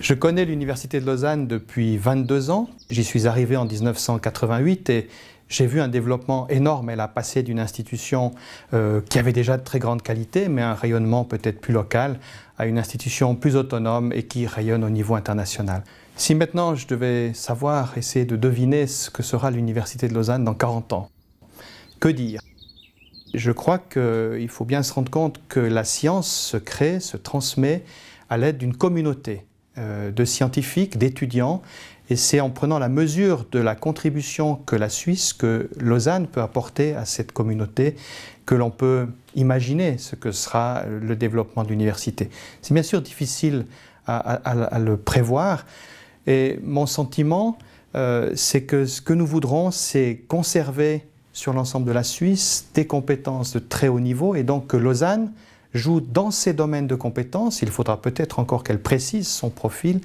Je connais l'Université de Lausanne depuis 22 ans. J'y suis arrivé en 1988 et j'ai vu un développement énorme. Elle a passé d'une institution euh, qui avait déjà de très grande qualité, mais un rayonnement peut-être plus local, à une institution plus autonome et qui rayonne au niveau international. Si maintenant je devais savoir, essayer de deviner ce que sera l'Université de Lausanne dans 40 ans, que dire? Je crois qu'il faut bien se rendre compte que la science se crée, se transmet à l'aide d'une communauté de scientifiques, d'étudiants, et c'est en prenant la mesure de la contribution que la Suisse, que Lausanne peut apporter à cette communauté, que l'on peut imaginer ce que sera le développement de l'université. C'est bien sûr difficile à, le prévoir, et mon sentiment, euh, c'est que ce que nous voudrons, c'est conserver sur l'ensemble de la Suisse des compétences de très haut niveau, et donc que Lausanne joue dans ses domaines de compétences, il faudra peut-être encore qu'elle précise son profil,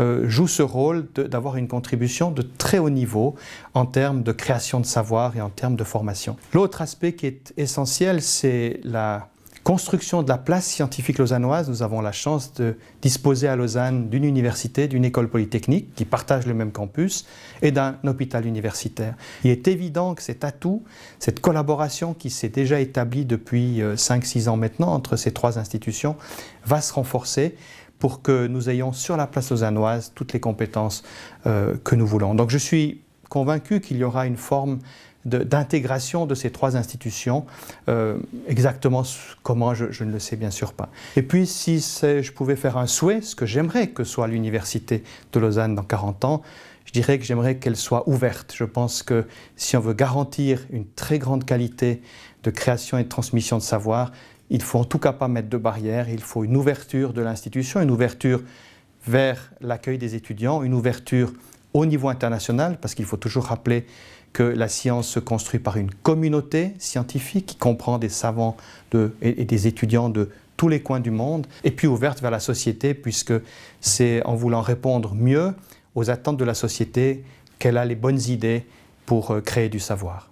euh, joue ce rôle d'avoir une contribution de très haut niveau en termes de création de savoir et en termes de formation. L'autre aspect qui est essentiel, c'est la Construction de la place scientifique lausannoise, nous avons la chance de disposer à Lausanne d'une université, d'une école polytechnique qui partagent le même campus et d'un hôpital universitaire. Il est évident que cet atout, cette collaboration qui s'est déjà établie depuis 5-6 euh, ans maintenant entre ces trois institutions, va se renforcer pour que nous ayons sur la place lausannoise toutes les compétences euh, que nous voulons. Donc je suis convaincu qu'il y aura une forme d'intégration de, ces trois institutions. Euh, exactement comment, je, ne le sais bien sûr pas. Et puis, si je pouvais faire un souhait, ce que j'aimerais que soit l'Université de Lausanne dans 40 ans, je dirais que j'aimerais qu'elle soit ouverte. Je pense que si on veut garantir une très grande qualité de création et de transmission de savoir, il faut en tout cas pas mettre de barrières, il faut une ouverture de l'institution, une ouverture vers l'accueil des étudiants, une ouverture au niveau international, parce qu'il faut toujours rappeler que la science se construit par une communauté scientifique qui comprend des savants et, des étudiants de tous les coins du monde, et puis ouverte vers la société, puisque c'est en voulant répondre mieux aux attentes de la société qu'elle a les bonnes idées pour euh, créer du savoir.